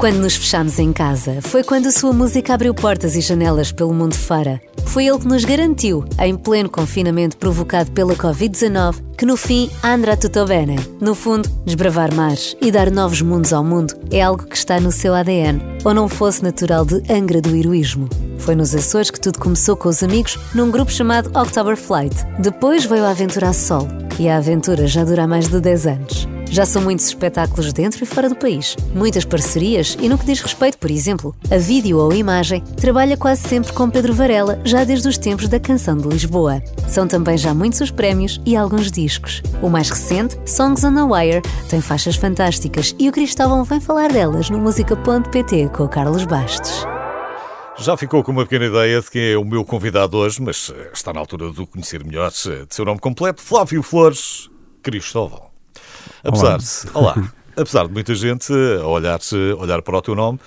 quando nos fechámos em casa. Foi quando a sua música abriu portas e janelas pelo mundo fora. Foi ele que nos garantiu, em pleno confinamento provocado pela Covid-19, que no fim andrà tutto bene. No fundo, desbravar mares e dar novos mundos ao mundo é algo que está no seu ADN, ou não fosse natural de Angra do heroísmo. Foi nos Açores que tudo começou com os amigos num grupo chamado October Flight. Depois veio a aventura a sol, e a aventura já dura mais de 10 anos. Já são muitos espetáculos dentro e fora do país, muitas parcerias e no que diz respeito, por exemplo, a vídeo ou imagem, trabalha quase sempre com Pedro Varela, já desde os tempos da Canção de Lisboa. São também já muitos os prémios e alguns discos. O mais recente, Songs on the Wire, tem faixas fantásticas e o Cristóvão vem falar delas no música.pt com o Carlos Bastos. Já ficou com uma pequena ideia de quem é o meu convidado hoje, mas eh, está na altura de o conhecer melhor, eh, de seu nome completo, Flávio Flores Cristóvão. Apesar de, olá, apesar de muita gente olhar, olhar para o teu nome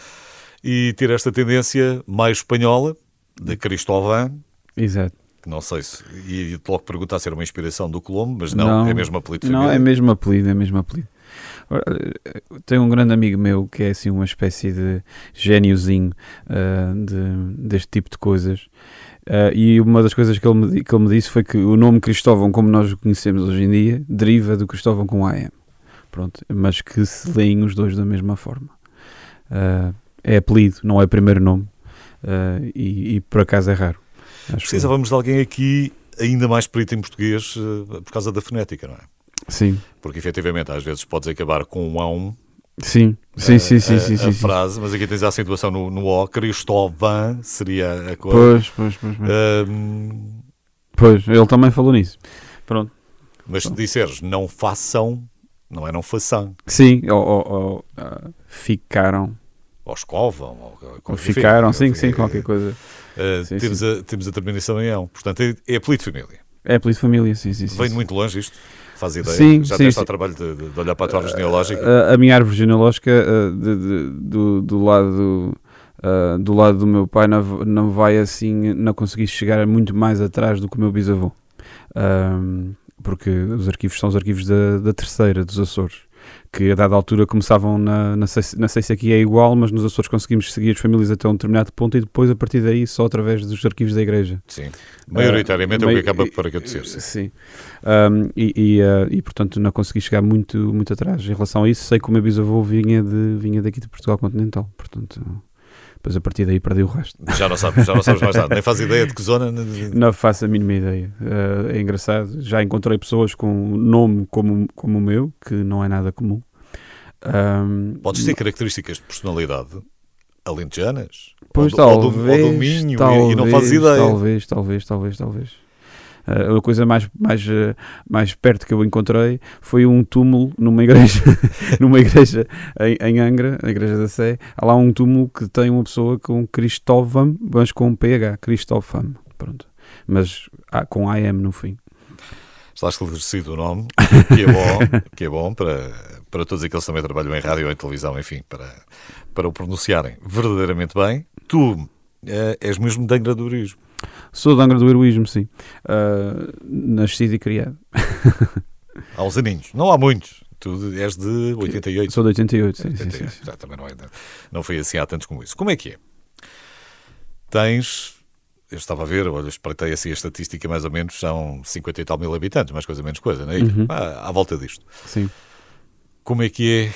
e ter esta tendência mais espanhola, de Cristóvão. Exato. Não sei se. E logo perguntar se era uma inspiração do Colombo, mas não, não é mesmo apelido Não, é mesmo apelido, é mesmo apelido. Tenho um grande amigo meu que é assim uma espécie de gêniozinho uh, de, deste tipo de coisas. Uh, e uma das coisas que ele, me, que ele me disse foi que o nome Cristóvão, como nós o conhecemos hoje em dia, deriva do Cristóvão com AM. Pronto, mas que se leem os dois da mesma forma. Uh, é apelido, não é primeiro nome. E, e, por acaso é raro. Precisávamos que... de alguém aqui ainda mais perito em português por causa da fonética, não é? Sim. Porque efetivamente às vezes podes acabar com um a um Sim, sim, sim, sim, sim, sim, a frase, mas aqui tens a acentuação no, no O, Cristóvão seria a coisa. Pois, pois, pois. Pois, um, pois ele também falou nisso. Pronto. Mas se disseres não façam, não é não façam. Sim, ou, ou, ou uh, ficaram. Ou escovam. Ou, ou ficaram, sim, sim, qualquer coisa. Uh, sim, temos, sim. A, temos a terminação em ão. Portanto, é, é apelido de família. É apelido de família, sim, sim. Vem muito longe isto. Faz ideia? Sim, Já sim, tens sim. o trabalho de, de, olhar para a tua árvore genealógica? A, a, minha árvore genealógica uh, de, de, do, do lado uh, do lado do meu pai não, não vai assim, não consegui chegar muito mais atrás do que o meu bisavô. Porque os arquivos são os arquivos da, da terceira, dos Açores que a dada altura começavam na, na, não sei se aqui é igual, mas nos Açores conseguimos seguir as famílias até um determinado ponto e depois a partir daí só através dos arquivos da igreja. Sim, maioritariamente uh, é o que acaba por acontecer. Sim, sim. Um, e, e, uh, e, portanto não consegui chegar muito, muito atrás em relação a isso, sei que o meu bisavô vinha, de, vinha daqui de Portugal continental, portanto... Depois a partir daí perdi o resto. Já não sabes, já não sabes mais nada. Nem faz ideia de que zona? Não faço a mínima ideia. Uh, é engraçado. Já encontrei pessoas com nome como, como o meu, que não é nada comum. Um, Podes ter características de personalidade alentejanas? Pois ou, talvez, ou do, ou do Minho talvez, e não fazes ideia. Talvez, talvez, talvez, talvez. Uh, a coisa mais, mais, uh, mais perto que eu encontrei foi um túmulo numa igreja, numa igreja em, em, Angra, a igreja da Sé. Há lá um túmulo que tem uma pessoa com Cristóvão, mas com PH, Cristóvão, pronto. Mas ah, com AM no fim. Está esclarecido o nome, que é bom, que é bom para, para todos aqueles que também trabalham em rádio ou em televisão, enfim, para, para o pronunciarem verdadeiramente bem. Tu uh, és mesmo de Angra do Heroísmo. Sou de Angra do Heroísmo, sim. Uh, nascido e criado. há uns aninhos. Não há muitos. Tu és de 88. Sou de 88, sim. 88. sim, sim, Já, também não, é, não foi assim há tantos como isso. Como é que é? Tens eu estava a ver, olha, espreitei assim a estatística, mais ou menos são 50 e tal mil habitantes, mais coisa menos coisa, não é? Uhum. Ah, à volta disto. Sim. Como é que é?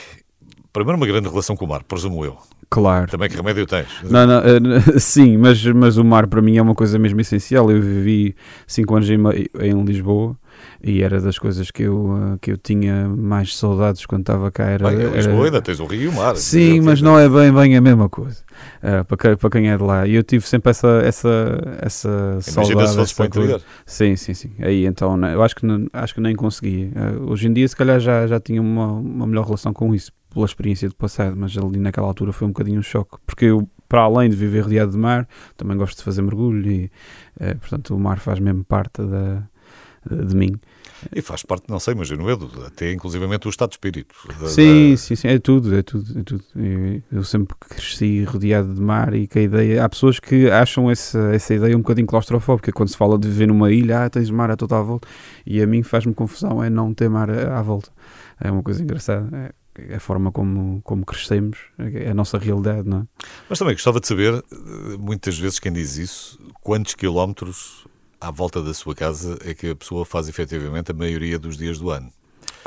Primeiro, uma grande relação com o mar, presumo eu. Claro. Também que remédio tens? Não, não, uh, sim, mas, mas o mar para mim é uma coisa mesmo essencial. Eu vivi 5 anos em, em Lisboa e era das coisas que eu, uh, que eu tinha mais saudades quando estava cá. Era, bem, Lisboa ainda tens o Rio e o mar. Sim, mas não é bem, bem a mesma coisa uh, para, quem, para quem é de lá. E eu tive sempre essa, essa, essa Imagina saudade. se fosse para o interior. Sim, sim, sim. Aí então, né, eu acho que, acho que nem consegui. Uh, hoje em dia, se calhar, já, já tinha uma, uma melhor relação com isso, pela experiência do passado, mas ali naquela altura foi um bocadinho um choque, porque eu para além de viver rodeado de mar, também gosto de fazer mergulho e, portanto, o mar faz mesmo parte da, de mim. E faz parte, não sei, mas no Edo, até inclusivamente o estado de espírito. Da, sim, da... sim, sim, é tudo, é tudo, é tudo. Eu, sempre cresci rodeado de mar e que a ideia. Há pessoas que acham essa, essa ideia um bocadinho claustrofóbica quando se fala de viver numa ilha, ah, tens mar a toda a volta. E a mim faz-me confusão é não ter mar à volta. É uma coisa engraçada. É a forma como, como crescemos, é a nossa realidade, não é? Mas também gostava de saber, muitas vezes quem diz isso, quantos quilómetros à volta da sua casa é que a pessoa faz efetivamente a maioria dos dias do ano?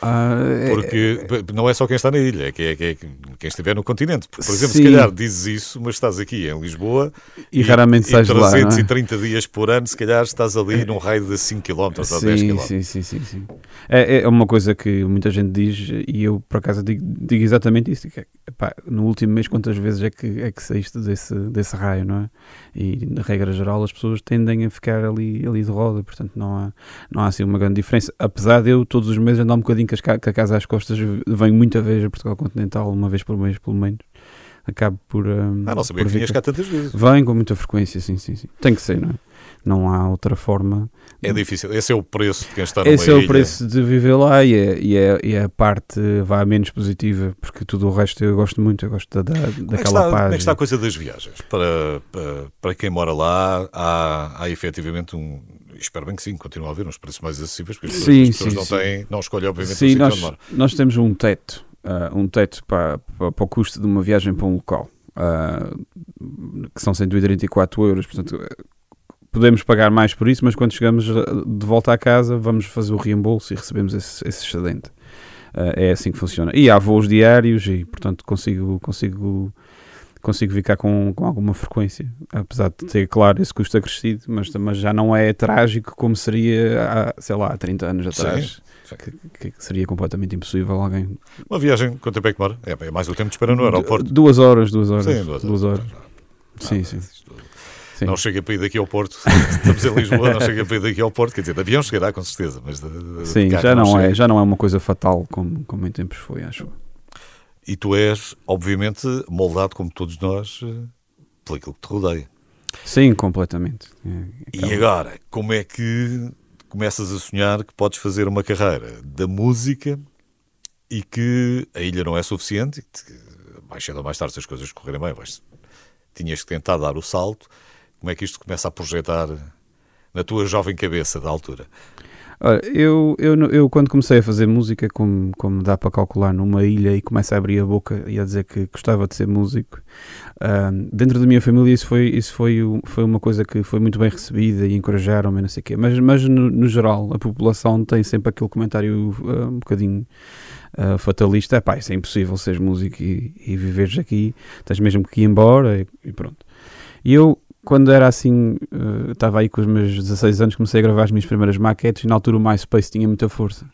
Ah, é- Porque não é só quem está na ilha, é, que é, que é quem estiver no continente. Porque, por exemplo, Sim. se calhar dizes isso, mas estás aqui em Lisboa E raramente sais de lá, não é? 330 dias por ano, se calhar estás ali num raio de 5 km ou 10 Sim, km. sim, sim, sim, sim. É, é uma coisa que muita gente diz e eu por acaso digo, digo exatamente isso. que epá, no último mês quantas vezes é que, é que saíste desse, desse raio, não é? E na regra geral as pessoas tendem a ficar ali, ali de roda, portanto não há, não há assim uma grande diferença. Apesar de eu todos os meses andar um bocadinho as com a casa às costas, venho muita vez a Portugal Continental, uma vez por mês pelo menos. Acabo por. hum, Ah, não sabia que vinhas cá tantas vezes. Vem com muita frequência, sim, sim, sim. Tem que ser, não é? Não há outra forma. É difícil. Esse é o preço de quem está numa Esse é o preço de viver lá e é, e é, e é a parte vá menos positiva, porque tudo o resto eu gosto muito, eu gosto da, da- Como é, que daquela está, paz. como é que está a coisa das viagens? Para, para, para quem mora lá, há, há efetivamente um. Espero bem que sim, continua a haver uns preços mais acessíveis, porque Sim, as pessoas sim, não, sim. têm, não escolhem, obviamente, Sim, nós, nós temos um teto, ah, um teto para, para, para o custo de uma viagem para um local, ah, que são 134 euros, portanto podemos pagar mais por isso, mas quando chegamos ah, de volta à casa vamos fazer o reembolso e recebemos esse, esse excedente. Ah, é assim que funciona. E há voos diários e, portanto, consigo, consigo, consigo ficar com, com alguma frequência, apesar de ter, claro, esse custo acrescido, mas, mas já não é trágico como seria, há, sei lá, há 30 anos atrás, sim. que, que seria completamente impossível alguém... Uma viagem, quanto tempo é que demora? É, é mais o tempo de espera no aeroporto. Du- Duas horas, duas horas. Sim, duas horas. Ah, Sim, sim. sim. Não chega para ir daqui ao Porto. Estamos em Lisboa, não chega para ir daqui ao Porto. Quer dizer, de avião chegará com certeza, mas de, de- Sim, já não, é, chega. já não é uma coisa fatal como, como em tempos foi, acho. E tu és, obviamente, moldado como todos nós eh, por aquilo que te rodeia. Sim, completamente. É, E acaba- agora, como é que começas a sonhar que podes fazer uma carreira da música e que a ilha não é suficiente e que mais cedo ou mais tarde, se as coisas correrem bem, vais, tinhas que tentar dar o salto. Como é que isto começa a projetar na tua jovem cabeça da altura? Eu, eu, eu quando comecei a fazer música, como, como dá para calcular numa ilha e começa a abrir a boca e a dizer que gostava de ser músico, ah, dentro da minha família isso foi, isso foi, foi uma coisa que foi muito bem recebida e encorajaram-me, não sei o quê. Mas, mas no, no geral, a população tem sempre aquele comentário ah, um bocadinho ah, fatalista: é pá, isso é impossível seres músico e, e viveres aqui, tens mesmo que ir embora e, e pronto. E eu, quando era assim, eh, estava aí com os meus 16 anos, comecei a gravar as minhas primeiras maquetes e na altura o MySpace tinha muita força.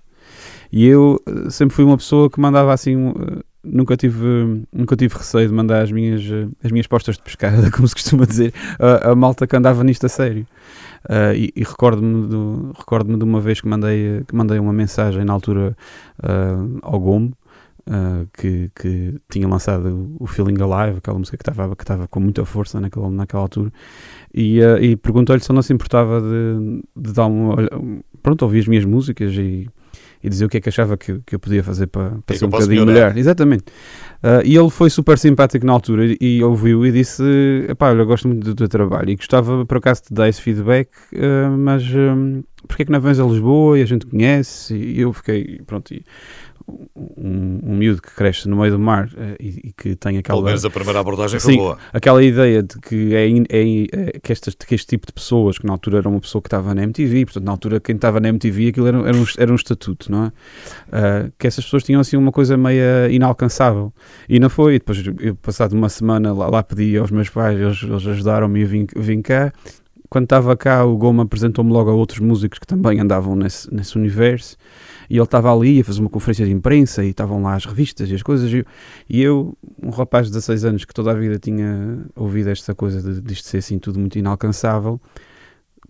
E eu eh, sempre fui uma pessoa que mandava assim, eh, nunca tive, nunca tive receio de mandar as minhas, as minhas postas de pescada, como se costuma dizer, a, malta que andava nisto a sério. E e recordo-me do- recordo-me de uma vez que mandei, que mandei uma mensagem na altura ao Gomo, ah, que, que tinha lançado o Feeling Alive, aquela música que estava que com muita força naquela, naquela altura, e, ah, e perguntou-lhe se não se importava de, de dar um, um- pronto, ouvir as minhas músicas e, e dizer o que é que achava que, que eu podia fazer para, para que ser um bocadinho melhorar? melhor. Exatamente. Ah, e ele foi super simpático na altura e, e ouviu e disse: Epá, olha, eu gosto muito do teu trabalho e gostava por acaso de dar esse feedback, ah, mas ah, porquê é que não vens a Lisboa e a gente conhece? E eu fiquei, pronto, e um, um miúdo que cresce no meio do mar ah, e, e que tem aquela Pelo menos a primeira abordagem foi Sim. boa. aquela ideia de que, é, in- é é que, estas, que este tipo de pessoas, que na altura era uma pessoa que estava na MTV, portanto, na altura quem estava na MTV aquilo era, era, um, era um estatuto, não é? Ah, que essas pessoas tinham assim uma coisa meia inalcançável. E não foi. E depois, eu, passado uma semana, lá, lá pedi aos meus pais, eles, eles ajudaram-me e eu vim, vim cá. Quando estava cá, o Goma apresentou-me logo a outros músicos que também andavam nesse, nesse universo. E ele estava ali a fazer uma conferência de imprensa e estavam lá as revistas e as coisas. E eu, e eu, um rapaz de 16 anos que toda a vida tinha ouvido esta coisa de, de isto ser assim tudo muito inalcançável,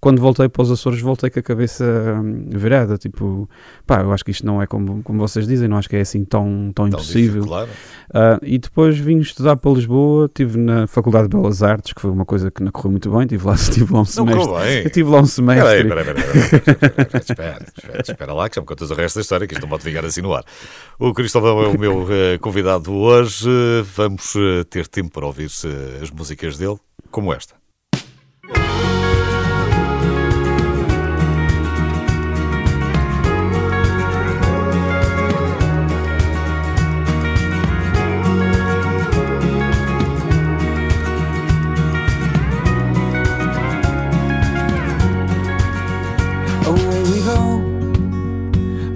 quando voltei para os Açores, voltei com a cabeça hum, virada. Tipo, pá, eu acho que isto não é como, como vocês dizem, não acho que é assim tão, tão Então, impossível. difícil, claro. Ah, e depois vim estudar para Lisboa, estive na Faculdade de Belas Artes, que foi uma coisa que não correu muito bem, estive lá, estive lá um Não semestre. correu bem. Eu estive lá um semestre. Peraí, peraí, peraí, espera, espera, espera lá, que já me contas o resto da história, que isto não pode ficar assim no ar. O Cristóvão é o meu eh, convidado hoje. Vamos eh, ter tempo para ouvir eh, as músicas dele, como esta.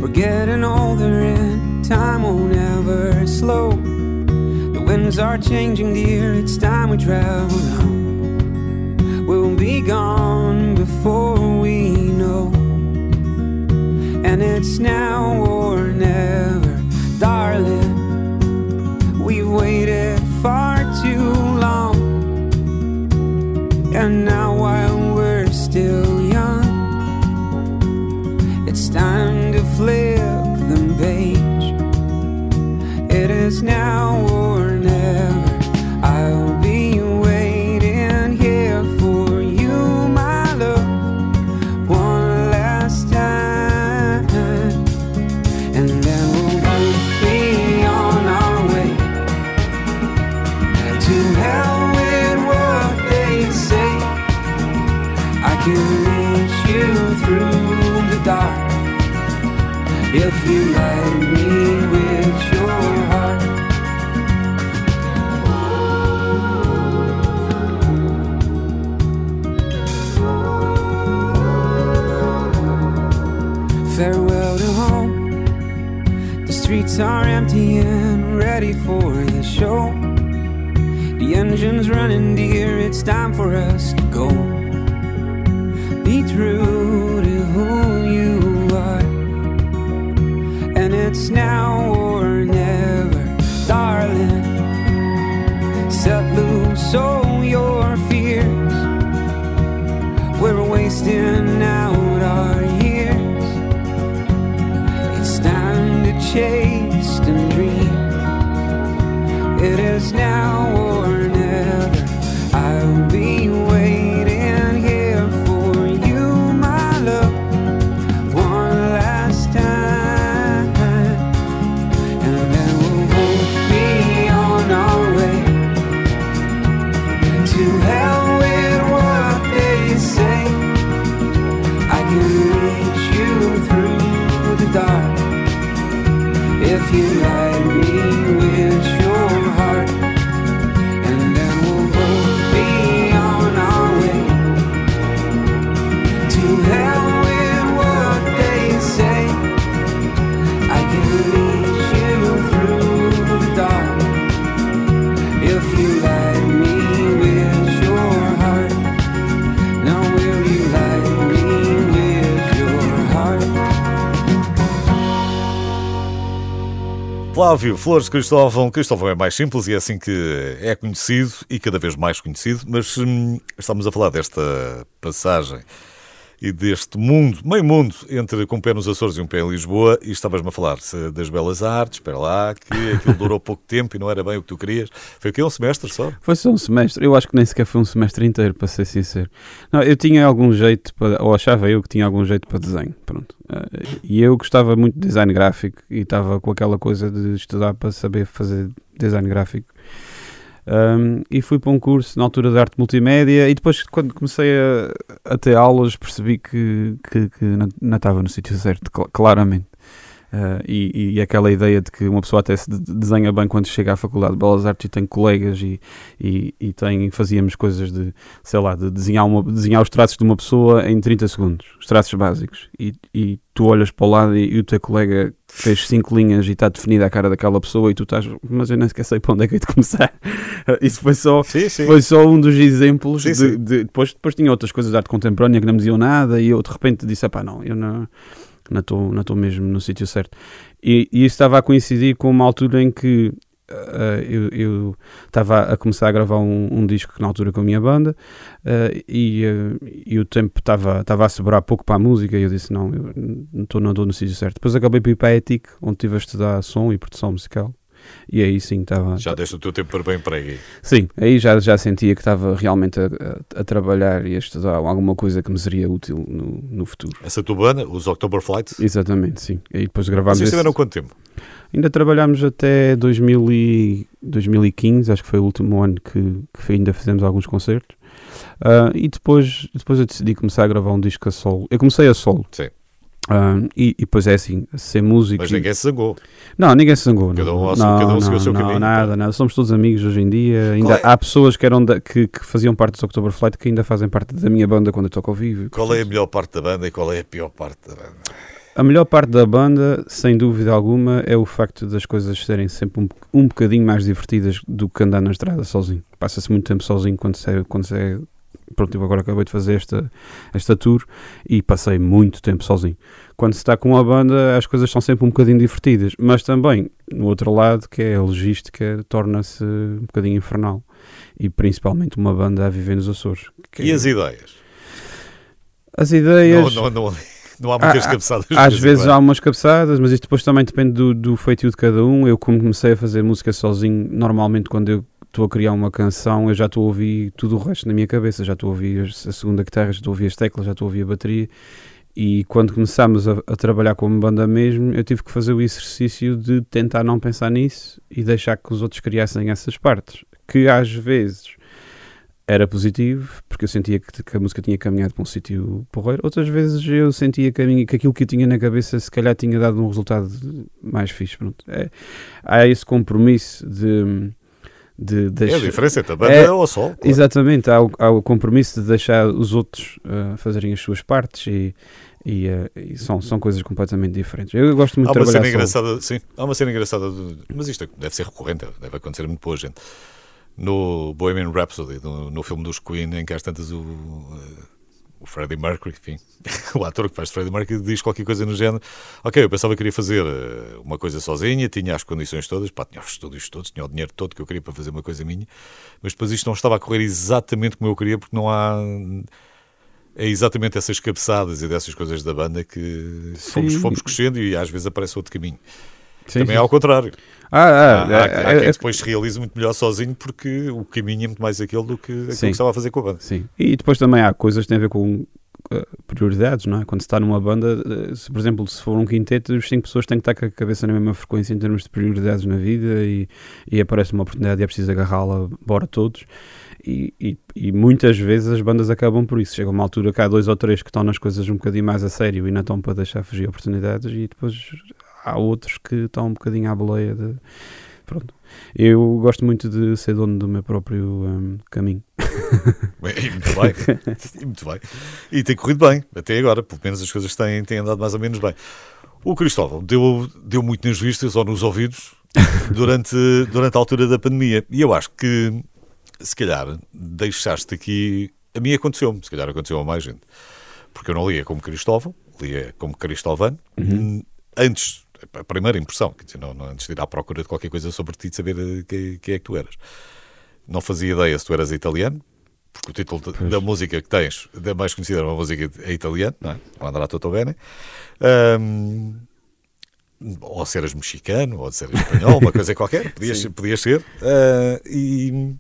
We're getting older and time won't ever slow. The winds are changing, dear, it's time we travel home. We'll be gone before we know. And it's now or never, darling. We've waited far too long. And now now running, dear. It's time for us to go. Be true to who you are. And it's now or never, darling. Set loose all your fears. We're wasting out our years. It's time to chase and dream. It is now Flávio Flores Cristóvão. Cristóvão é mais simples e é assim que é conhecido e cada vez mais conhecido, mas hum, estamos a falar desta passagem e deste mundo, meio mundo, entre com um pé nos Açores e um pé em Lisboa, e estavas-me a falar das belas artes, espera lá, que aquilo durou pouco tempo e não era bem o que tu querias. Foi o quê? Um semestre só? Foi só um semestre. Eu acho que nem sequer foi um semestre inteiro, para ser sincero. Não, eu tinha algum jeito, para, ou achava eu que tinha algum jeito para desenho. Pronto. Eh, E eu gostava muito de design gráfico e estava com aquela coisa de estudar para saber fazer design gráfico. Um, e fui para um curso na altura de arte multimédia e depois quando comecei a, a ter aulas percebi que, que, que não, não estava no sítio certo, cl- claramente. Uh, e, e aquela ideia de que uma pessoa até se de- desenha bem quando chega à Faculdade de Belas Artes e tem colegas e, e, e tem, fazíamos coisas de, sei lá, de desenhar, uma, desenhar os traços de uma pessoa em 30 segundos, os traços básicos. E, e tu olhas para o lado e, o teu colega fez cinco linhas e está definida a cara daquela pessoa e tu estás, mas eu nem sequer sei para onde é que é de começar. Isso foi só, Sim, sim. foi só um dos exemplos. Sim, de- de- depois, depois tinha outras coisas de arte contemporânea que não me diziam nada e eu de repente disse: pá, não, eu não não estou não mesmo no sítio certo. E, e isso estava a coincidir com uma altura em que eh, eu- estava a começar a gravar um, um disco na altura com a minha banda eh, e, eh, e o tempo estava estava a sobrar pouco para a música e eu disse não, eu não estou no sítio certo. Depois acabei para ir para a ETIC, onde estive a estudar som e produção musical. E aí sim estava. Já deste o teu tempo para bem aí. Sim, aí já, já sentia que estava realmente a, a- a trabalhar e a estudar alguma coisa que me seria útil no, no futuro. Essa tua banda, os October Flight, Exatamente, sim. E depois gravámos. vocês esse- tiveram quanto tempo? Ainda trabalhámos até 2000 e 2015, acho que foi o último ano que, que ainda fizemos alguns concertos. Ah, e depois, depois eu decidi começar a gravar um disco a solo. Eu comecei a solo. Sim. Ah, e, e depois é assim, ser músico. Mas ninguém se zangou. Não, ninguém se zangou. Cada não. um não, seu- cada um não, seguiu o seu não, caminho, Nada, pá. nada. Somos todos amigos hoje em dia. Ainda é- há pessoas que, eram da- que, que faziam parte dos October Flight que ainda fazem parte da minha banda quando eu toco ao vivo. Qual é a melhor parte da banda e qual é a pior parte da banda? A melhor parte da banda, sem dúvida alguma, é o facto das coisas serem sempre um, um bocadinho mais divertidas do que andar na estrada sozinho. Passa-se muito tempo sozinho quando se, quando se é. Pronto, eu agora acabei de fazer esta, esta tour e passei muito tempo sozinho. Quando se está com a banda, as coisas são sempre um bocadinho divertidas, mas também, no outro lado, que é a logística, torna-se um bocadinho infernal. E principalmente uma banda a viver nos Açores. E é- as ideias? as ideias. Não, não, não, não há muitas Ah, cabeçadas. de Às vezes há umas cabeçadas, mas isto depois também depende do, do feitio de cada um. Eu, como comecei a fazer música sozinho, normalmente quando eu estou a criar uma canção, eu já estou a ouvir tudo o resto na minha cabeça. Já estou a ouvir a segunda guitarra, já estou a ouvir as teclas, já estou a ouvir a bateria. E quando começámos a, a trabalhar como banda mesmo, eu tive que fazer o exercício de tentar não pensar nisso e deixar que os outros criassem essas partes. Que às vezes era positivo, porque eu sentia que, que a música tinha caminhado para um sítio porreiro. Outras vezes eu sentia que, minha- que aquilo que eu tinha na cabeça se calhar tinha dado um resultado mais fixe. Pronto. É, há esse compromisso de, de É a diferença entre a banda É, ao sol. claro. Exatamente, há o, há o compromisso de deixar os outros uh, fazerem as suas partes e, e, uh, e são, são coisas completamente diferentes. Eu gosto muito Há de uma cena trabalhar solo. engraçada, sim, há uma cena engraçada, de- mas isto deve ser recorrente, deve acontecer muito boa gente. No Bohemian Rhapsody, no, no filme dos Queen, em que às tantas o, eh, o Freddie Mercury, enfim, o ator que faz Freddie Mercury, diz qualquer coisa no género. Ok, eu pensava que queria fazer eh, uma coisa sozinha, tinha as condições todas, pá, tinha os estúdios todos, tinha o dinheiro todo que eu queria para fazer uma coisa minha, mas depois isto não estava a correr exatamente como eu queria, porque não há. É exatamente essas cabeçadas e dessas coisas da banda que fomos, fomos crescendo e às vezes aparece outro caminho. Sim, Também sim. é ao contrário. Ah, Há, ah, há- é- há é- quem é- depois se realize muito melhor sozinho porque o caminho é muito mais aquele do que aquilo que Sim. estava a fazer com a banda. Sim. E depois também há coisas que têm a ver com uh, prioridades, não é? Quando se está numa banda, uh, se, por exemplo, se for um quinteto, as cinco pessoas têm que estar com a cabeça na mesma frequência em termos de prioridades na vida e, e aparece uma oportunidade e é preciso agarrá-la, bora todos. E, e, e muitas vezes as bandas acabam por isso. Chega uma altura que há dois ou três que estão nas coisas um bocadinho mais a sério e não estão para deixar fugir oportunidades e depois há outros que estão um bocadinho à boleia de... Pronto. Eu gosto muito de ser dono do meu próprio um, caminho. Bem, E muito bem. Muito bem. E tem corrido bem, até agora. Pelo menos as coisas têm, têm andado mais ou menos bem. O Cristóvão deu, deu muito nas vistas ou nos ouvidos durante, durante a altura da pandemia. E eu acho que, se calhar, deixaste aqui. A mim aconteceu-me, se calhar aconteceu a mais gente. Porque eu não lia como Cristóvão, lia como Cristóvão. Antes, a primeira impressão, quer dizer, não, não- antes de ir à procura de qualquer coisa sobre ti, de saber eh, que- quem é que tu eras. Não fazia ideia se tu eras italiano, porque o título de- da música que tens, da mais conhecida, é uma música é italiano, não é? O Andrà Tutto Bene. Ahm, ou se eras mexicano, ou se eras espanhol, uma coisa qualquer, podias, podias ser. Ah, e,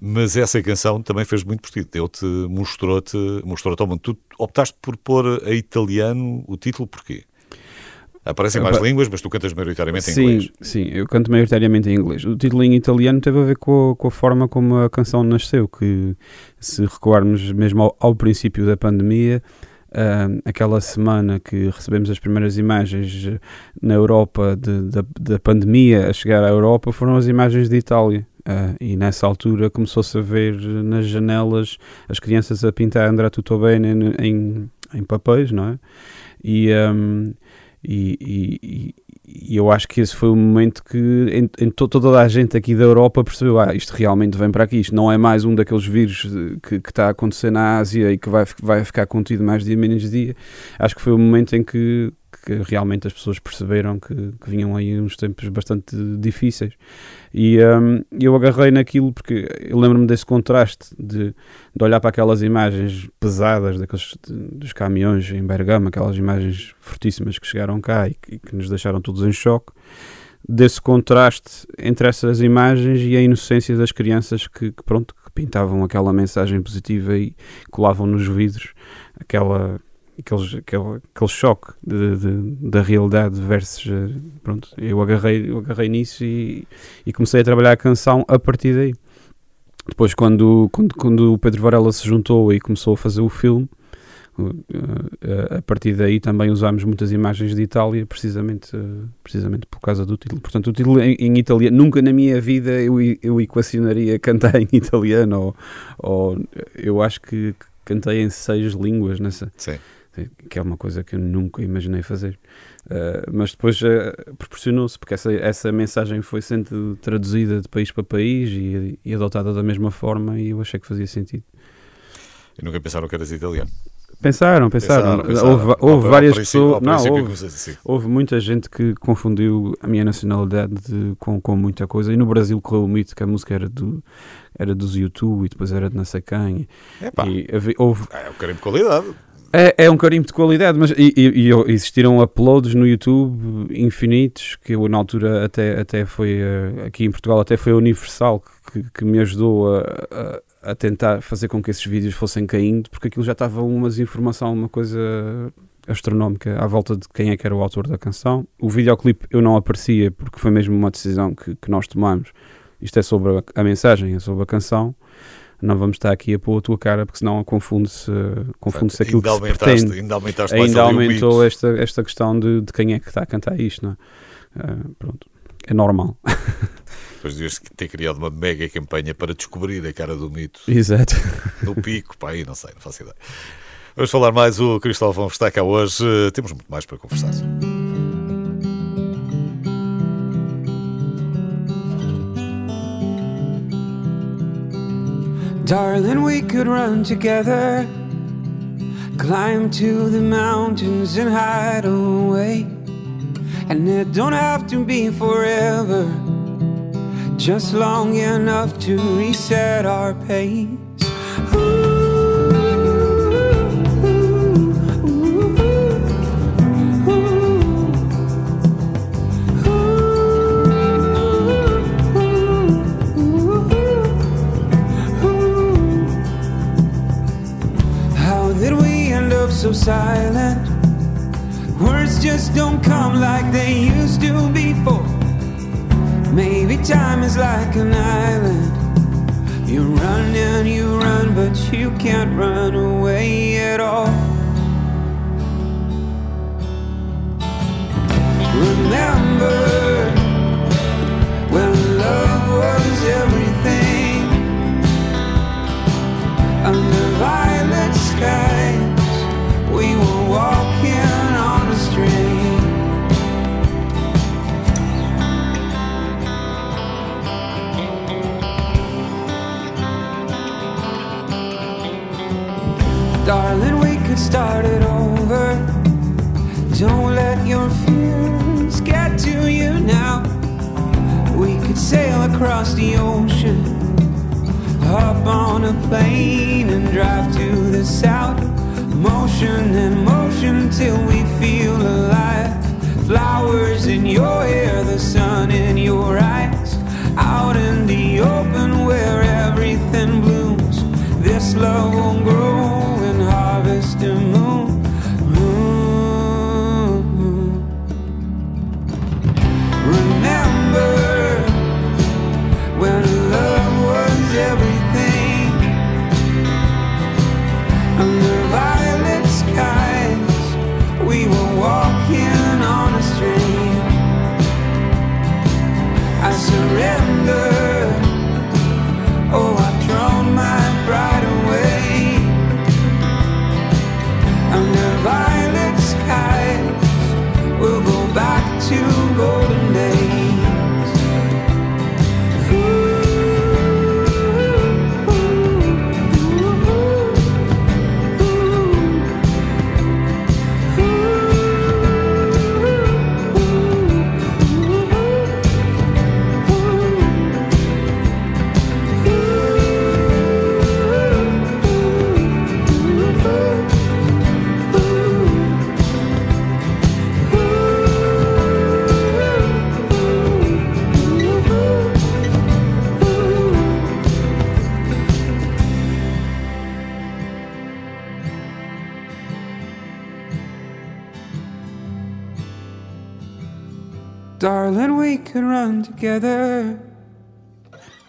mas essa canção também fez muito por ti. Deu-te, mostrou-te, mostrou-te ao mundo. Tu optaste por pôr a italiano o título, porquê? Aparecem mais Epá, línguas, mas tu cantas maioritariamente em sim, inglês. Sim, eu canto maioritariamente em inglês. O título em italiano teve a ver com a, com a forma como a canção nasceu, que se recuarmos mesmo ao, ao princípio da pandemia, ah, aquela semana que recebemos as primeiras imagens eh, na Europa de- da, pandemia a chegar à Europa foram as imagens de Itália. Ah, e nessa altura começou-se a ver nas janelas as crianças a pintar André Tutto Bene em, em, papéis, não é? E, ahm, e, e- e- eu acho que esse foi o momento que em, em to- toda a gente aqui da Europa percebeu: ah, isto realmente vem para aqui, isto não é mais um daqueles vírus eh, que, que está a acontecer na Ásia e que vai, vai ficar contido mais dia menos dia. Acho que foi o momento em que, que realmente as pessoas perceberam que, que vinham aí uns tempos bastante difíceis. E hum, eu agarrei naquilo porque eu lembro-me desse contraste de, de olhar para aquelas imagens pesadas daqueles, dos caminhões em Bergamo, aquelas imagens fortíssimas que chegaram cá e que, e que nos deixaram todos em choque, desse contraste entre essas imagens e a inocência das crianças que, que, pronto, que pintavam aquela mensagem positiva e colavam nos vidros aquela, aqueles, aquele, aquele choque de, de- da realidade versus eh, pronto, eu agarrei, eu agarrei nisso e, e comecei a trabalhar a canção a partir daí. Depois quando, quando, quando o Pedro Varela se juntou e começou a fazer o filme, eh, a partir daí também usámos muitas imagens de Itália, precisamente, eh, precisamente por causa do título. Portanto, o título em, em italiano, nunca na minha vida eu, eu equacionaria cantar em italiano, ou, ou eu acho que cantei em seis línguas nessa, Sim. Que é uma coisa que eu nunca imaginei fazer. Uh, mas depois uh, proporcionou-se, porque essa, essa mensagem foi sendo traduzida de país para país e, e adotada da mesma forma e eu achei que fazia sentido. E nunca pensaram que eras italiano? Pensaram, pensaram. Pensaram, pensaram. Houve, Ao- houve ao várias princípio- pessoas. ao Não, houve, houve muita gente que confundiu a minha nacionalidade de- com, com muita coisa. E no Brasil correu o mito que a música era, do, era dos YouTube e depois era de não sei quem. Epá, E houve, é um carimbo de qualidade. É, é um carimbo de qualidade, mas e, e- e existiram uploads no YouTube infinitos que eu na altura até, até foi eh, aqui em Portugal até foi a Universal que, que me ajudou a, a- a tentar fazer com que esses vídeos fossem caindo, porque aquilo já estava umas informação, uma coisa astronómica à volta de quem é que era o autor da canção. O videoclipe eu não aparecia porque foi mesmo uma decisão que, que nós tomamos. Isto é sobre a, a mensagem, é sobre a canção. Não vamos estar aqui a pôr a tua cara porque senão confunde-se confunde aquilo ainda que se pretende ainda aumentaste ainda aumentou esta, esta questão de, de quem é que está a cantar isto, não é? Ah, pronto, é normal. Depois devias ter criado uma mega campanha para descobrir a cara do mito Exato. no pico, pá, aí não sei, não faço ideia. Vamos falar mais, o Cristóvão está cá hoje, temos muito mais para conversar. Darling, we could run together, climb to the mountains and hide away. And it don't have to be forever, just long enough to reset our pace. So silent? Words just don't come like they used to before. Maybe time is like an island. You run and you run, but you can't run away at all. Remember when love was everything under violet skies. Darling, we could start it over. Don't let your fears get to you now. We could sail across the ocean Hop on a plane and drive to the south. Motion and motion till we feel alive. Flowers in your hair, the sun in your eyes. Out in the open where everything blooms. This love will grow Darling, we could run together,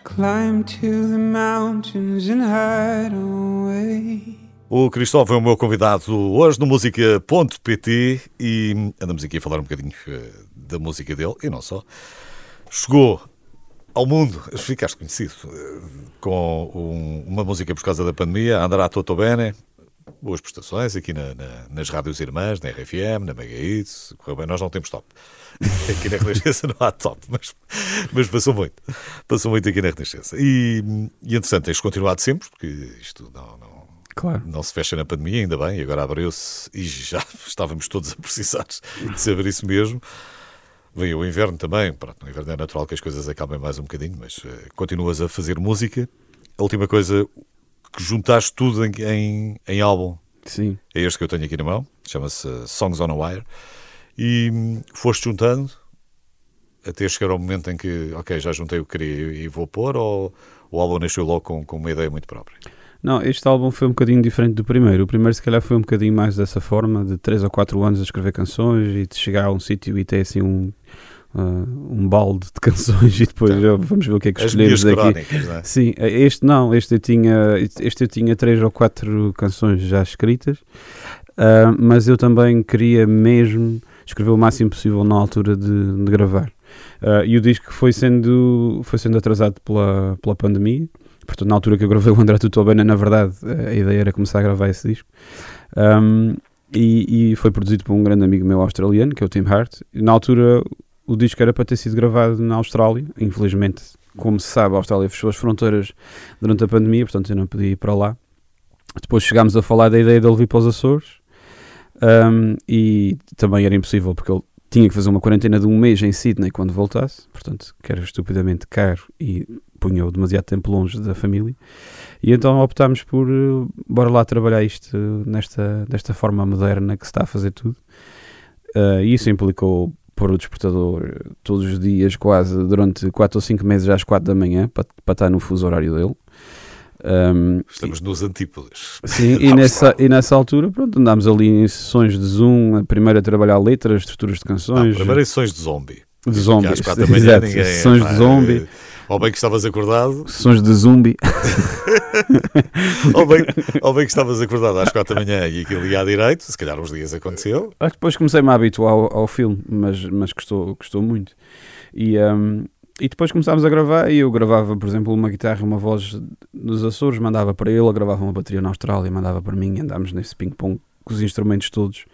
climb to the mountains and hide away. O Cristóvão é o meu convidado hoje no música.pt e andamos aqui a falar um bocadinho eh, da música dele e não só. Chegou ao mundo, ficaste conhecido eh, com um- uma música por causa da pandemia, Andará Tutto Bene, boas prestações aqui na- na- nas rádios irmãs, na RFM, na Mega Hits. Correu bem, nós não temos top. Aqui na Renascença não há top, mas, mas passou muito. Passou muito aqui na Renascença. E, e entretanto, tens continuado sempre, porque isto não, não, Claro. não se fecha na pandemia, ainda bem, e agora abriu-se e já estávamos todos a precisar de saber isso mesmo. Veio o inverno também, pronto, no inverno é natural que as coisas acalmem mais um bocadinho, mas eh, continuas a fazer música. A última coisa que juntaste tudo em, em, em álbum Sim. é este que eu tenho aqui na mão, chama-se Songs on a Wire, e hum, foste juntando até chegar ao momento em que, ok, já juntei o que queria e vou pôr, ou o álbum nasceu logo com, com uma ideia muito própria? Não, este álbum foi um bocadinho diferente do primeiro. O primeiro, se calhar, foi um bocadinho mais dessa forma, de 3 ou 4 anos a escrever canções e de chegar a um sítio e ter assim um, ah, um balde de canções e depois ah, vamos ver o que é que escolhemos não é? Sim, este não, este eu tinha, este eu tinha três ou quatro canções já escritas, ah, mas eu também queria mesmo escrever o máximo possível na altura de, de gravar. Ah, e o disco foi sendo, foi sendo atrasado pela, pela pandemia, portanto, na altura que eu gravei o André Tutobana, na verdade, a ideia era começar a gravar esse disco. Ahm, e, e foi produzido por um grande amigo meu australiano, que é o Tim Hart. Na altura, o disco era para ter sido gravado na Austrália, infelizmente, como se sabe, a Austrália fechou as fronteiras durante a pandemia, portanto eu não podia ir para lá. Depois chegámos a falar da ideia de ele vir para os Açores ahm, e também era impossível porque ele tinha que fazer uma quarentena de um mês em Sydney quando voltasse, portanto que era estupidamente caro e punha-o demasiado tempo longe da família. E então optámos por eh, bora lá trabalhar isto nesta, desta forma moderna que se está a fazer tudo. E isso implicou pôr o despertador todos os dias, quase durante 4 ou 5 meses às 4 da manhã, para, para estar no fuso horário dele. Um, Estamos nos antípodas. Sim, e nessa, e nessa altura, pronto, andámos ali em sessões de Zoom, a primeira a trabalhar letras, estruturas de Não, canções, primeiro em sessões de zombie. de zombies. Exato, ninguém. sessões de zombie, eh, Ou bem que estavas acordado, sessões de zumbi. ou bem, ou bem que estavas acordado às quatro da manhã e aquilo ia à direito, se calhar uns dias aconteceu. Acho que depois comecei-me a habituar ao, ao filme, mas, mas custou, custou muito. E, um, e depois começámos a gravar e eu gravava, por exemplo, uma guitarra e uma voz nos Açores, mandava para ele, ele gravava uma bateria na Austrália, mandava para mim e andámos nesse ping-pong com os instrumentos todos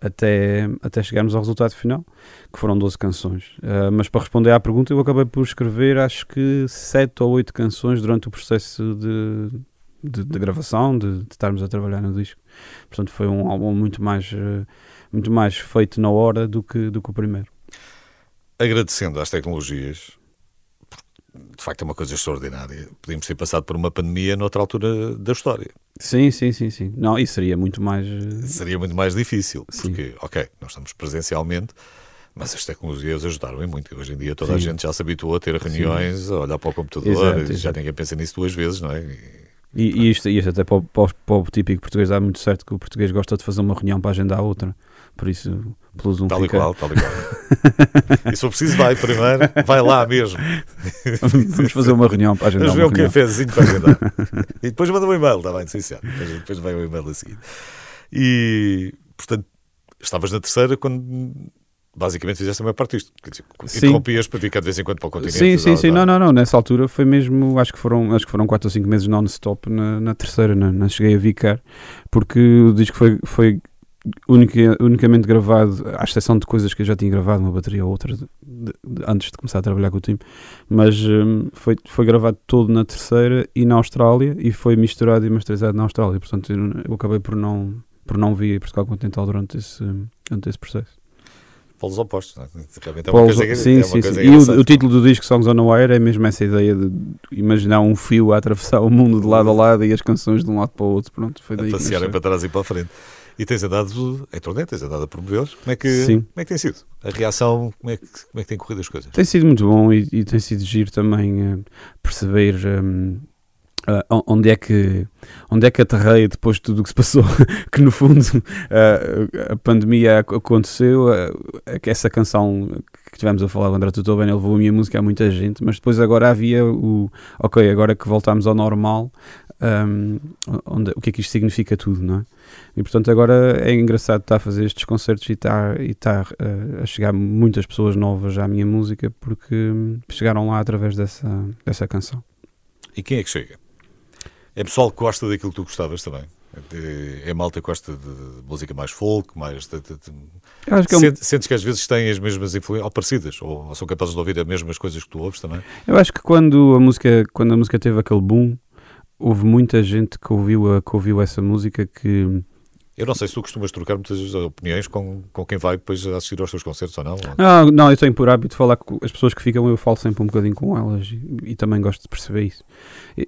até, até chegarmos ao resultado final, que foram 12 canções. Uh, mas para responder à pergunta, eu acabei por escrever acho que 7 ou 8 canções durante o processo de, de, de gravação, de, de estarmos a trabalhar no disco. Portanto, foi um álbum muito mais, muito mais feito na hora do que, do que o primeiro. Agradecendo às tecnologias, de facto é uma coisa extraordinária. Podíamos ter passado por uma pandemia noutra altura da história. Sim, sim, sim, sim. Não, isso seria muito mais. uh, Seria muito mais difícil, Sim. porque, ok, nós estamos presencialmente, mas as tecnologias ajudaram muito. Hoje em dia toda a Sim. gente já se habituou a ter reuniões, a olhar para o computador, Exato, e já exato. ninguém pensa nisso duas vezes, não é? E- E, e isto, e isto até para o, para, o, para o típico português dá muito certo que o português gosta de fazer uma reunião para agendar outra. Por isso, plus um Tal e fica. qual, tal e qual. e se for preciso, vai primeiro, vai lá mesmo. Vamos fazer uma reunião para agendar Vamos ver um reunião. cafezinho para agendar. e depois manda um e-mail, está bem, sim, senhor. Depois, depois vem o e-mail a seguir. E, portanto, estavas na terceira quando basicamente fizeste a maior parte disto. Interrompias para cá de vez em quando para o continente. Sim, sim, sim. Não, não, não. Nessa altura foi mesmo. Acho que foram, acho que foram 4 ou 5 meses non-stop na, na terceira. Não, cheguei a ficar. Porque o disco foi, foi única, unicamente gravado, à exceção de coisas que eu já tinha gravado, uma bateria ou outra, de- de- antes de começar a trabalhar com o time. Mas hum, foi, foi gravado todo na terceira e na Austrália. E foi misturado e masterizado na Austrália. Portanto, eu, acabei por não, por não vir a Portugal Continental durante esse, durante esse processo. Polos opostos. Não é? Realmente é uma Polos- coisa, sim, é uma sim, coisa sim. E o, o título do disco Songs on the Wire é mesmo essa ideia de imaginar um fio a atravessar o mundo de lado a lado e as canções de um lado para o outro. Pronto, foi a daí que passearem para trás e para a frente. E tens andado em turnê, tens andado a promovê-los. Como, é que, Sim. como é que tem sido? A reação, como é que, como é que tem corrido as coisas? Tem sido muito bom e, e tem sido giro também eh, perceber hum, ah, on- onde é que onde é que aterrei depois de tudo o que se passou que no fundo ah, a pandemia ac- aconteceu que essa canção que tivemos a falar o André Tutou bem levou a minha música a muita gente mas depois agora havia o ok agora que voltámos ao normal hum, onde, o que é que isto significa tudo não é e portanto agora é engraçado estar a fazer estes concertos e estar, e estar ah, a chegar muitas pessoas novas à minha música porque hum, chegaram lá através dessa, dessa canção E quem é que chega? É pessoal que gosta daquilo que tu gostavas também. De- É malta que gosta de música mais folk, mais. De, de- de- acho que é um- Sente- Sentes que às vezes têm as mesmas influências, ou parecidas, ou, ou são capazes de ouvir as mesmas coisas que tu ouves também. Eu acho que quando a música, quando a música teve aquele boom, houve muita gente que ouviu, a- que ouviu essa música que. Eu não sei se tu costumas trocar muitas opiniões com, com quem vai depois assistir aos teus concertos ou não. Ah, não, eu tenho por hábito falar com as pessoas que ficam, eu falo sempre um bocadinho com elas e, e também gosto de perceber isso.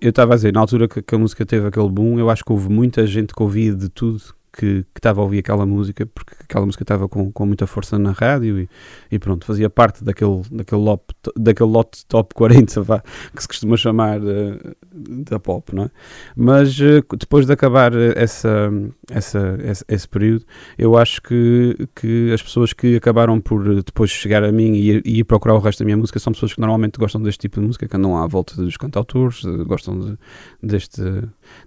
Eu estava a dizer, na altura que, que a música teve aquele boom, eu acho que houve muita gente que ouvia de tudo que estava a ouvir aquela música, porque aquela música estava com, com muita força na rádio e, e pronto, fazia parte daquele, daquele, lote, daquele lote top 40 vá, que se costuma chamar eh, da pop, não é? Mas eh, depois de acabar eh, essa, essa, esse, esse período, eu acho que, que as pessoas que acabaram por depois chegar a mim e, e ir procurar o resto da minha música são pessoas que normalmente gostam deste tipo de música, que andam à volta dos cantautores, gostam de- deste,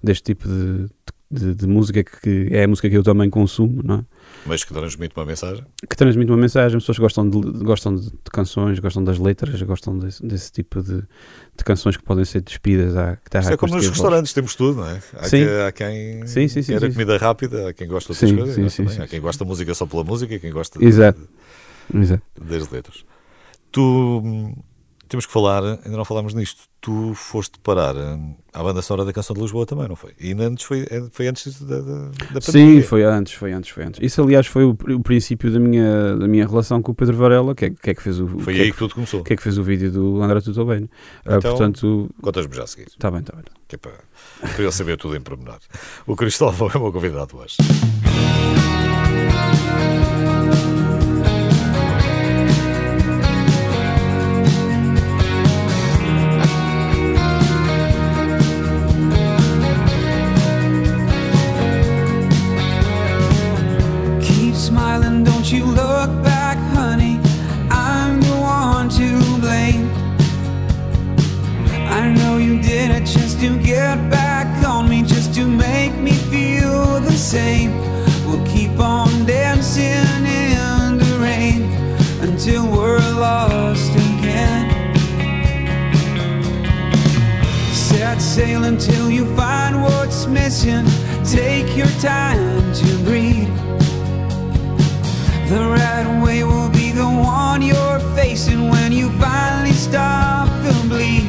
deste tipo de, de, de música que é a música que eu também consumo, não é? Mas que transmite uma mensagem. que transmite uma mensagem, pessoas que gostam de, gostam de, canções, gostam das letras, gostam desse, desse tipo de, de canções que podem ser despidas à guitarra Isto é como nos restaurantes, temos tudo, não é? Há, Sim. que- há quem Sim, sim, sim, quer a comida rápida, há quem gosta de Sim, coisas, sim, sim, também. sim. há quem gosta da música só pela música, quem gosta Exato. Exato. das letras. Tu, hum, temos que falar, ainda não falámos nisto, tu foste parar hum, à banda sonora da Canção de Lisboa também, não foi? E ainda antes foi, é, foi antes da, da, da Sim, foi antes, foi antes, foi antes. Isso, aliás, foi o, o princípio da minha, da minha relação com o Pedro Varela, que é que, é que fez o, Foi que é aí que, que tudo começou. que é que fez o vídeo do André Tudo Bem. Ah, Então- portanto, Contas-me já a seguir, está bem, está bem. que é para, para eu saber tudo em pormenor. O Cristóvão é o meu convidado hoje. Until you find what's missing. Take your time to breathe. The right way will be the one you're facing when you finally stop the bleed.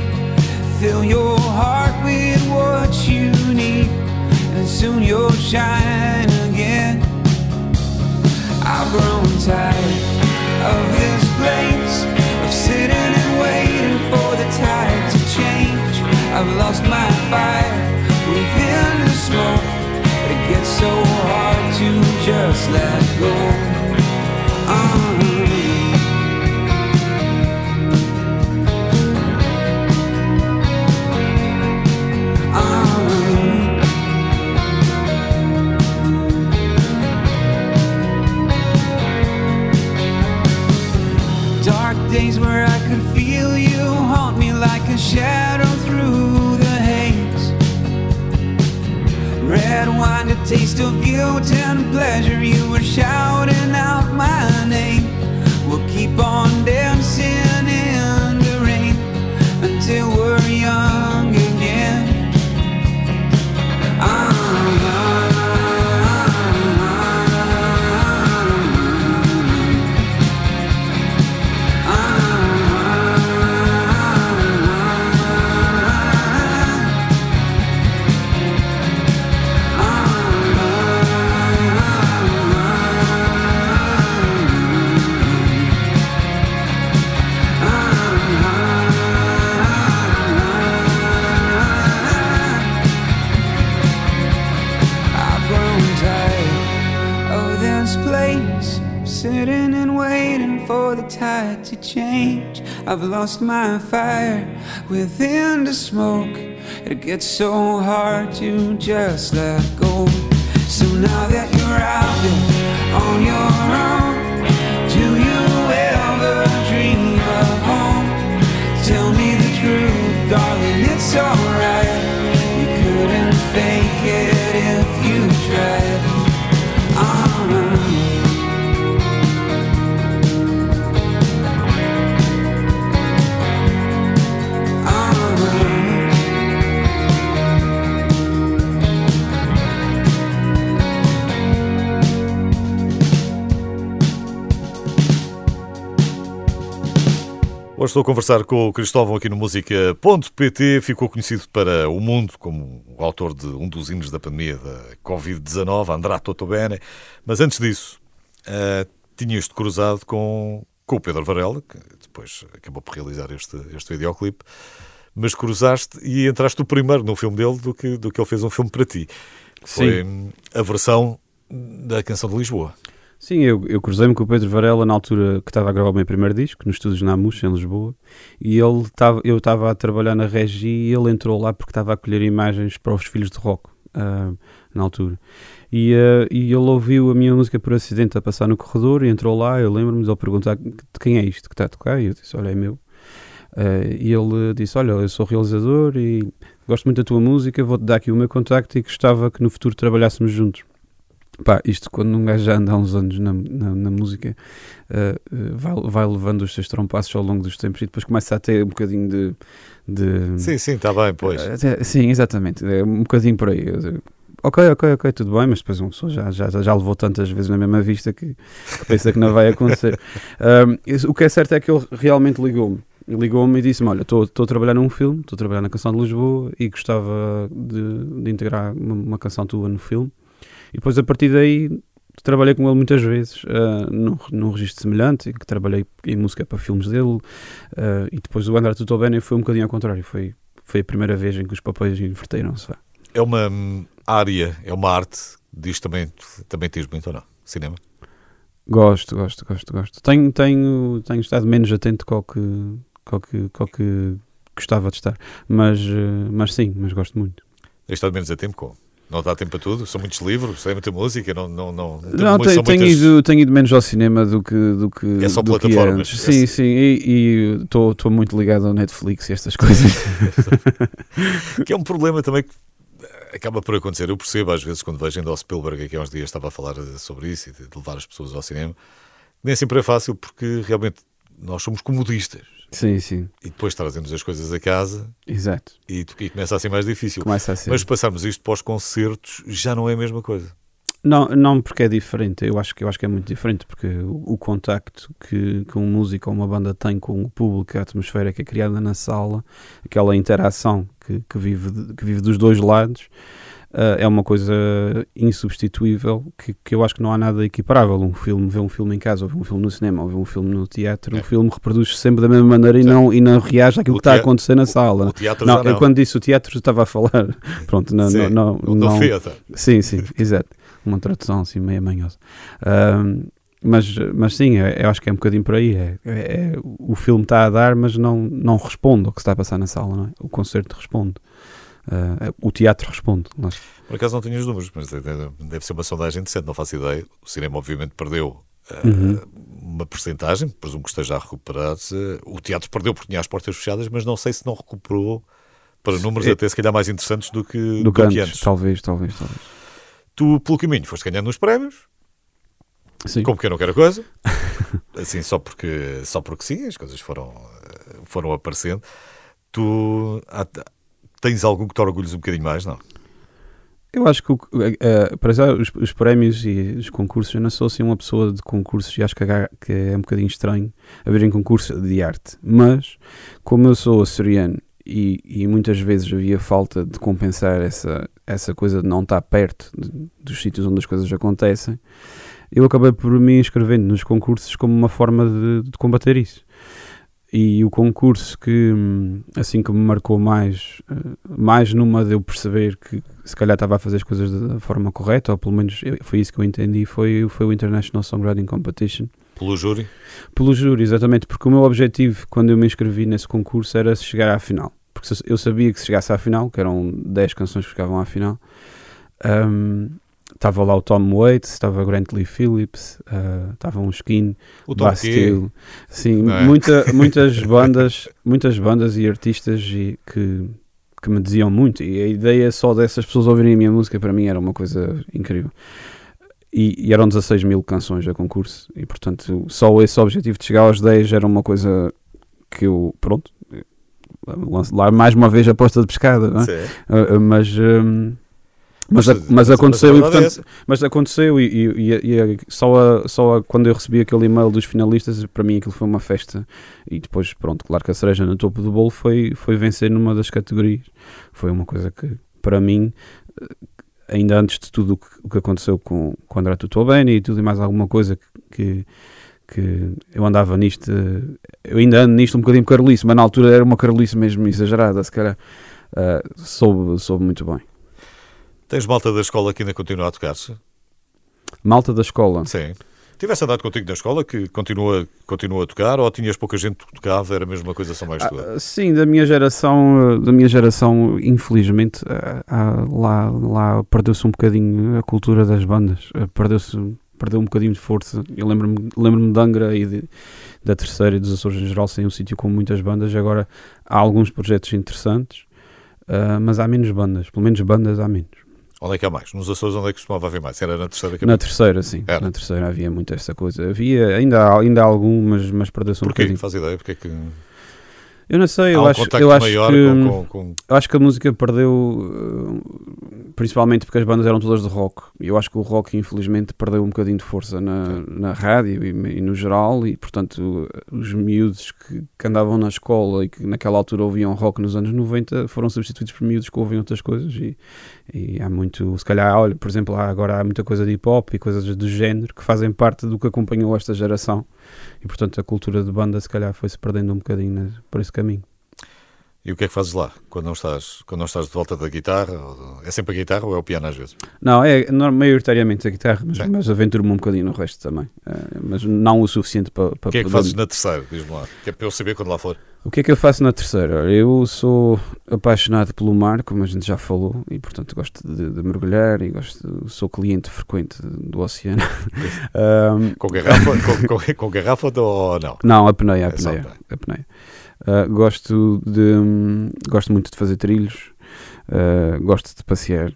Fill your heart with what you need, and soon you'll shine again. I've grown tired of this place, I've lost my fire within the smoke. It gets so hard to just let go. Uh-huh. Uh-huh. Lost my fire within the smoke. It gets so hard to just let go. So now that you're out there estou a conversar com o Cristóvão aqui no Música.pt. Ficou conhecido para o mundo como o autor de um dos hinos da pandemia da Covid-19, Andrá Totobene. Mas antes disso, uh, tinhas-te cruzado com, com o Pedro Varela, que depois acabou por realizar este, este videoclipe. Mas cruzaste e entraste o primeiro no filme dele do que, do que ele fez um filme para ti. Que foi Sim. a versão da canção de Lisboa. Sim, eu, eu cruzei-me com o Pedro Varela na altura que estava a gravar o meu primeiro disco, nos estúdios Namus, em Lisboa, e ele tava, eu estava a trabalhar na Regi e ele entrou lá porque estava a colher imagens para os Filhos de Rock, ah, na altura. E, ah, e ele ouviu a minha música por acidente a passar no corredor e entrou lá, eu lembro-me de ele perguntar de quem é isto que está a tocar, e eu disse, olha, é meu. Ah, e ele disse, olha, eu sou realizador e gosto muito da tua música, vou-te dar aqui o meu contacto e gostava que no futuro trabalhássemos juntos. Pá, isto quando um gajo já anda há uns anos na, na, na música, uh, vai, vai levando os seus trompassos ao longo dos tempos e depois começa a ter um bocadinho de. de Sim, sim, está bem, pois. Uh, sim, exatamente. É um bocadinho por aí. Ok, ok, ok, tudo bem, mas depois uma pessoa já, já, já levou tantas vezes na mesma vista que, que pensa que não vai acontecer. o que é certo é que ele realmente ligou-me ligou-me e disse-me: Olha, estou a trabalhar num filme, estou a trabalhar na canção de Lisboa e gostava de, de integrar uma, uma, canção tua no filme. E depois, a partir daí, trabalhei com ele muitas vezes uh, num, num registro semelhante, que trabalhei em música para filmes dele. Uh, e depois o André Tutobene foi um bocadinho ao contrário, foi, foi a primeira vez em que os papéis inverteram-se. É uma área, é uma arte, diz também, também tens muito ou não? Cinema? Gosto, gosto, gosto, gosto. Tenho, tenho, tenho estado menos atento com o que, o que, o que gostava de estar, mas, uh, mas sim, mas gosto muito. Tens estado menos a tempo com? Não dá tempo para tudo? São muitos livros, sei muita música, não não não. Não, tenho, tenho, muitas... ido, tenho ido menos ao cinema do que do que É só do plataformas. Que sim, sim, e estou muito ligado ao Netflix e estas coisas. que é um problema também que acaba por acontecer. Eu percebo às vezes quando vejo ainda ao Spielberg, aqui há uns dias estava a falar sobre isso e de levar as pessoas ao cinema. Nem sempre é fácil porque realmente nós somos comodistas. Sim, sim. E depois trazemos as coisas a casa. Exato. E, e começa a ser mais difícil. Começa a ser. Mas passarmos isto para os concertos já não é a mesma coisa. Não, não porque é diferente. Eu acho que, eu acho que é muito diferente porque o, o contacto que, que um músico ou uma banda tem com o público, a atmosfera que é criada na sala, aquela interação que, que, vive, que vive dos dois lados, uh, é uma coisa insubstituível que, que eu acho que não há nada equiparável. Um filme, ver um filme em casa, ou ver um filme no cinema, ou ver um filme no teatro, É. o filme reproduz sempre da mesma maneira e não, e não reage àquilo O que está a acontecer na sala. O teatro Não, já não. eu quando disse o teatro estava a falar. Pronto, não, Sim, não, não, o não. Sim, sim, exato. Uma tradução assim meio manhosa. Ahm, mas, mas sim, é- eu acho que é um bocadinho por aí. É, é- é- o filme está a dar, mas não, não responde ao que se está a passar na sala, não é? O concerto responde. Ah, o teatro responde. Nós- Por acaso não tenho os números, mas deve deve ser uma sondagem decente, não faço ideia. O cinema, obviamente, perdeu uh, Uhum. uma porcentagem, presumo que esteja a recuperar-se. O teatro perdeu porque tinha as portas fechadas, mas não sei se não recuperou para números É- até se calhar mais interessantes do que, do do que que antes, antes. talvez, talvez, talvez. Tu, pelo caminho, foste ganhando uns prémios, Sim. como quem não quer a coisa, assim, só porque, só porque sim, as coisas foram, foram aparecendo. Tu há- tens algum que te orgulhes um bocadinho mais, não? Eu acho que, eh, para já, os, os prémios e os concursos, eu não sou assim uma pessoa de concursos e acho que, é um bocadinho estranho haver em concurso de arte. Mas, como eu sou açoriano e, e muitas vezes havia falta de compensar essa, essa coisa de não estar perto de- dos sítios onde as coisas acontecem, eu acabei por me inscrevendo nos concursos como uma forma de, de combater isso. E o concurso que, hum, assim que me marcou mais, eh, mais numa de eu perceber que se calhar estava a fazer as coisas da forma correta, ou pelo menos foi isso que eu entendi, foi, foi o International Songwriting Competition. Pelo júri? Pelo júri, exatamente, porque o meu objetivo quando eu me inscrevi nesse concurso era chegar à final. Porque eu sabia que se chegasse à final, que eram 10 canções que chegavam à final, hum, estava lá o Tom Waits, estava o Grant Lee Phillips, ah, estava um Skin, O Tom. Bastille. Sim, é? muita, muitas bandas, muitas bandas e artistas e que, que me diziam muito. E a ideia só dessas pessoas ouvirem a minha música para mim era uma coisa incrível. E, e eram 16 mil canções a concurso, e portanto, só esse objetivo de chegar aos 10 era uma coisa que eu, pronto, lanço lá mais uma vez a aposta de pescada, é? Uh, uh, mas, um, Mas, Mas, mas aconteceu, e, é portanto, mas aconteceu e, e- e- e só, a- só a- quando eu recebi aquele e-mail dos finalistas, para mim aquilo foi uma festa. E depois, pronto, claro que a cereja no topo do bolo foi, foi vencer numa das categorias. Foi uma coisa que, para mim, eh, ainda antes de tudo o que, aconteceu com, com o André Tutobeni e tudo e mais alguma coisa que, que eu andava nisto, eh, eu ainda ando nisto um bocadinho carolice, mas na altura era uma carolice mesmo exagerada, se calhar. eh, soube, soube muito bem. Tens malta da escola que ainda continua a tocar-se? Malta da escola. Sim. Tivesse andado contigo na escola que continua, continua a tocar ou tinhas pouca gente que tocava, era mesmo uma coisa só mais tua? Ah, sim, da minha geração, da minha geração, infelizmente, ah, ah, lá, lá perdeu-se um bocadinho a cultura das bandas, Ah, perdeu-se, perdeu um bocadinho de força. Eu lembro-me, lembro-me de Angra e de- da terceira e dos Açores em geral, sem um sítio com muitas bandas. Agora há alguns projetos interessantes, ah, mas há menos bandas, pelo menos bandas há menos. Onde é que há mais? Nos Açores onde é que costumava haver mais? Era na terceira Na capital? terceira, sim, Era. na terceira havia muito essa coisa. Havia, ainda há, ainda há algum, mas, um Porquê? bocadinho. Faz ideia? Porque é que Eu não sei, eu um acho, eu acho que... com, com, com- acho que a música perdeu, eh, principalmente porque as bandas eram todas de rock. E eu acho que o rock, infelizmente, perdeu um bocadinho de força na, na rádio e, e no geral. E, portanto, os miúdos que, que andavam na escola e que naquela altura ouviam rock nos anos 90 foram substituídos por miúdos que ouviam outras coisas. E, e há muito, se calhar, olha, por exemplo, há, agora há muita coisa de hip hop e coisas do género que fazem parte do que acompanhou esta geração. E, portanto, a cultura de banda, se calhar, foi-se perdendo um bocadinho por esse caminho. E o que é que fazes lá? Quando não estás, quando não estás de volta da guitarra? É sempre a guitarra ou é o piano às vezes? Não, é maioritariamente a guitarra, mas, Sim. mas aventuro-me um bocadinho no resto também. Eh, mas não o suficiente para, para O que é que poder- fazes na terceira? Diz-me lá. Que é para eu saber quando lá for. O que é que eu faço na terceira? Olha, Eu sou apaixonado pelo mar, como a gente já falou, e portanto gosto de, de mergulhar e gosto, sou cliente frequente do oceano. Ahm, Com garrafa, com, com, com garrafa ou não? não, apneia, É só apneia. apneia. Ah, gosto de hum, gosto muito de fazer trilhos, ah, gosto de passear,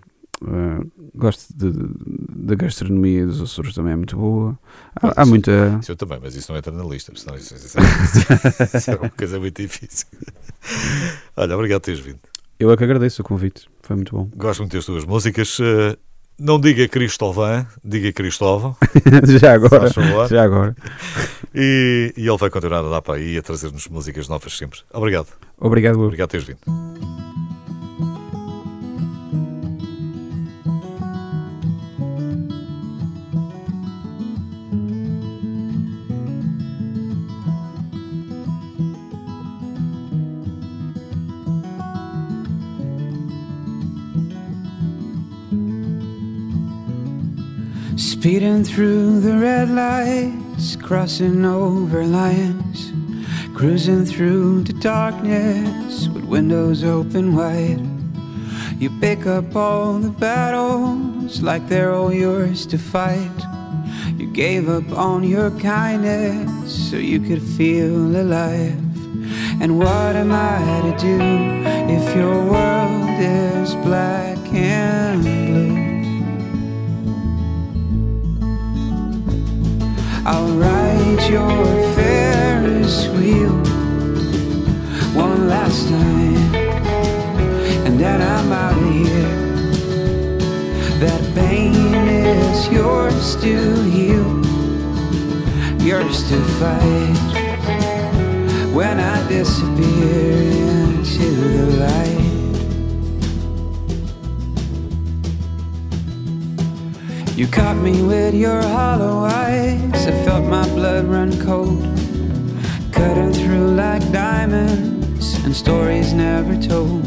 ah, gosto da gastronomia dos Açores também é muito boa. Há, há Isso- muita. Isso eu também, mas isso não entra na lista. Senão isso, isso, isso- isso é uma coisa muito difícil. Olha, obrigado por teres vindo. Eu é que agradeço o convite, foi muito bom. Gosto muito das tuas músicas. Eh, Não diga Cristóvão, diga Cristóvão. já agora, já agora. E, e ele vai continuar a dar para aí a trazer-nos músicas novas sempre. Obrigado. Obrigado. Obrigado por teres vindo. Speeding through the red lights, crossing over lines, cruising through the darkness with windows open wide. You pick up all the battles like they're all yours to fight. You gave up on your kindness so you could feel alive. And what am I to do if your world is black and I'll ride your Ferris wheel one last time, and then I'm out of here. That pain is yours to heal, yours to fight. When I disappear into the light. You caught me with your hollow eyes. I felt my blood run cold. Cutting through like diamonds and stories never told.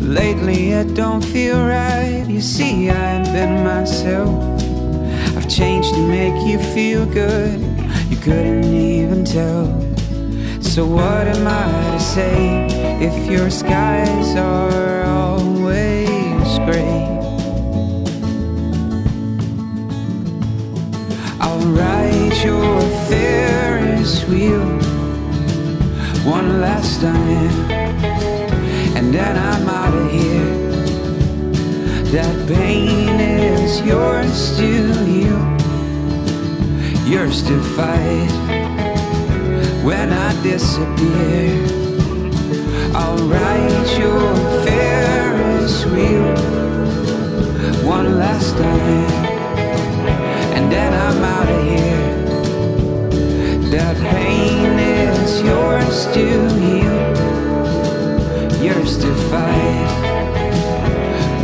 Lately it don't feel right. You see, I ain't been myself. I've changed to make you feel good. You couldn't even tell. So what am I to say if your skies are always gray? ride your Ferris wheel one last time, and then I'm out of here. That pain is yours to heal, yours to fight. When I disappear, I'll ride your Ferris wheel one last time then I'm out of here. That pain is yours to heal, yours to fight.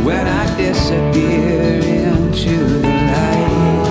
When I disappear into the light.